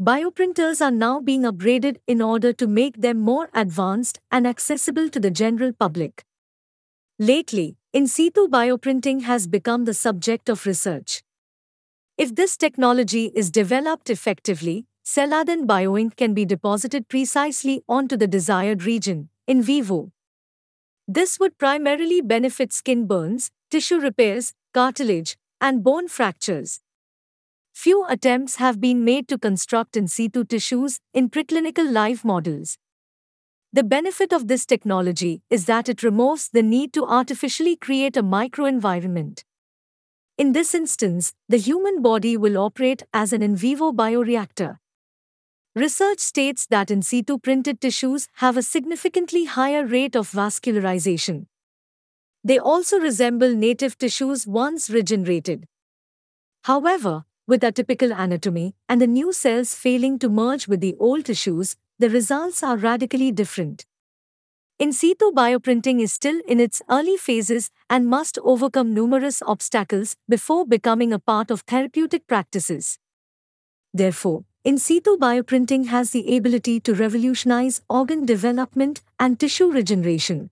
bioprinters are now being upgraded in order to make them more advanced and accessible to the general public. Lately, in situ bioprinting has become the subject of research. If this technology is developed effectively, cell-laden bioink can be deposited precisely onto the desired region, in vivo. This would primarily benefit skin burns, tissue repairs, cartilage, and bone fractures. Few attempts have been made to construct in situ tissues in preclinical live models. The benefit of this technology is that it removes the need to artificially create a microenvironment. In this instance, the human body will operate as an in vivo bioreactor. Research states that in situ printed tissues have a significantly higher rate of vascularization. They also resemble native tissues once regenerated. However, with atypical anatomy and the new cells failing to merge with the old tissues, the results are radically different. In situ bioprinting is still in its early phases and must overcome numerous obstacles before becoming a part of therapeutic practices. Therefore, in situ bioprinting has the ability to revolutionize organ development and tissue regeneration.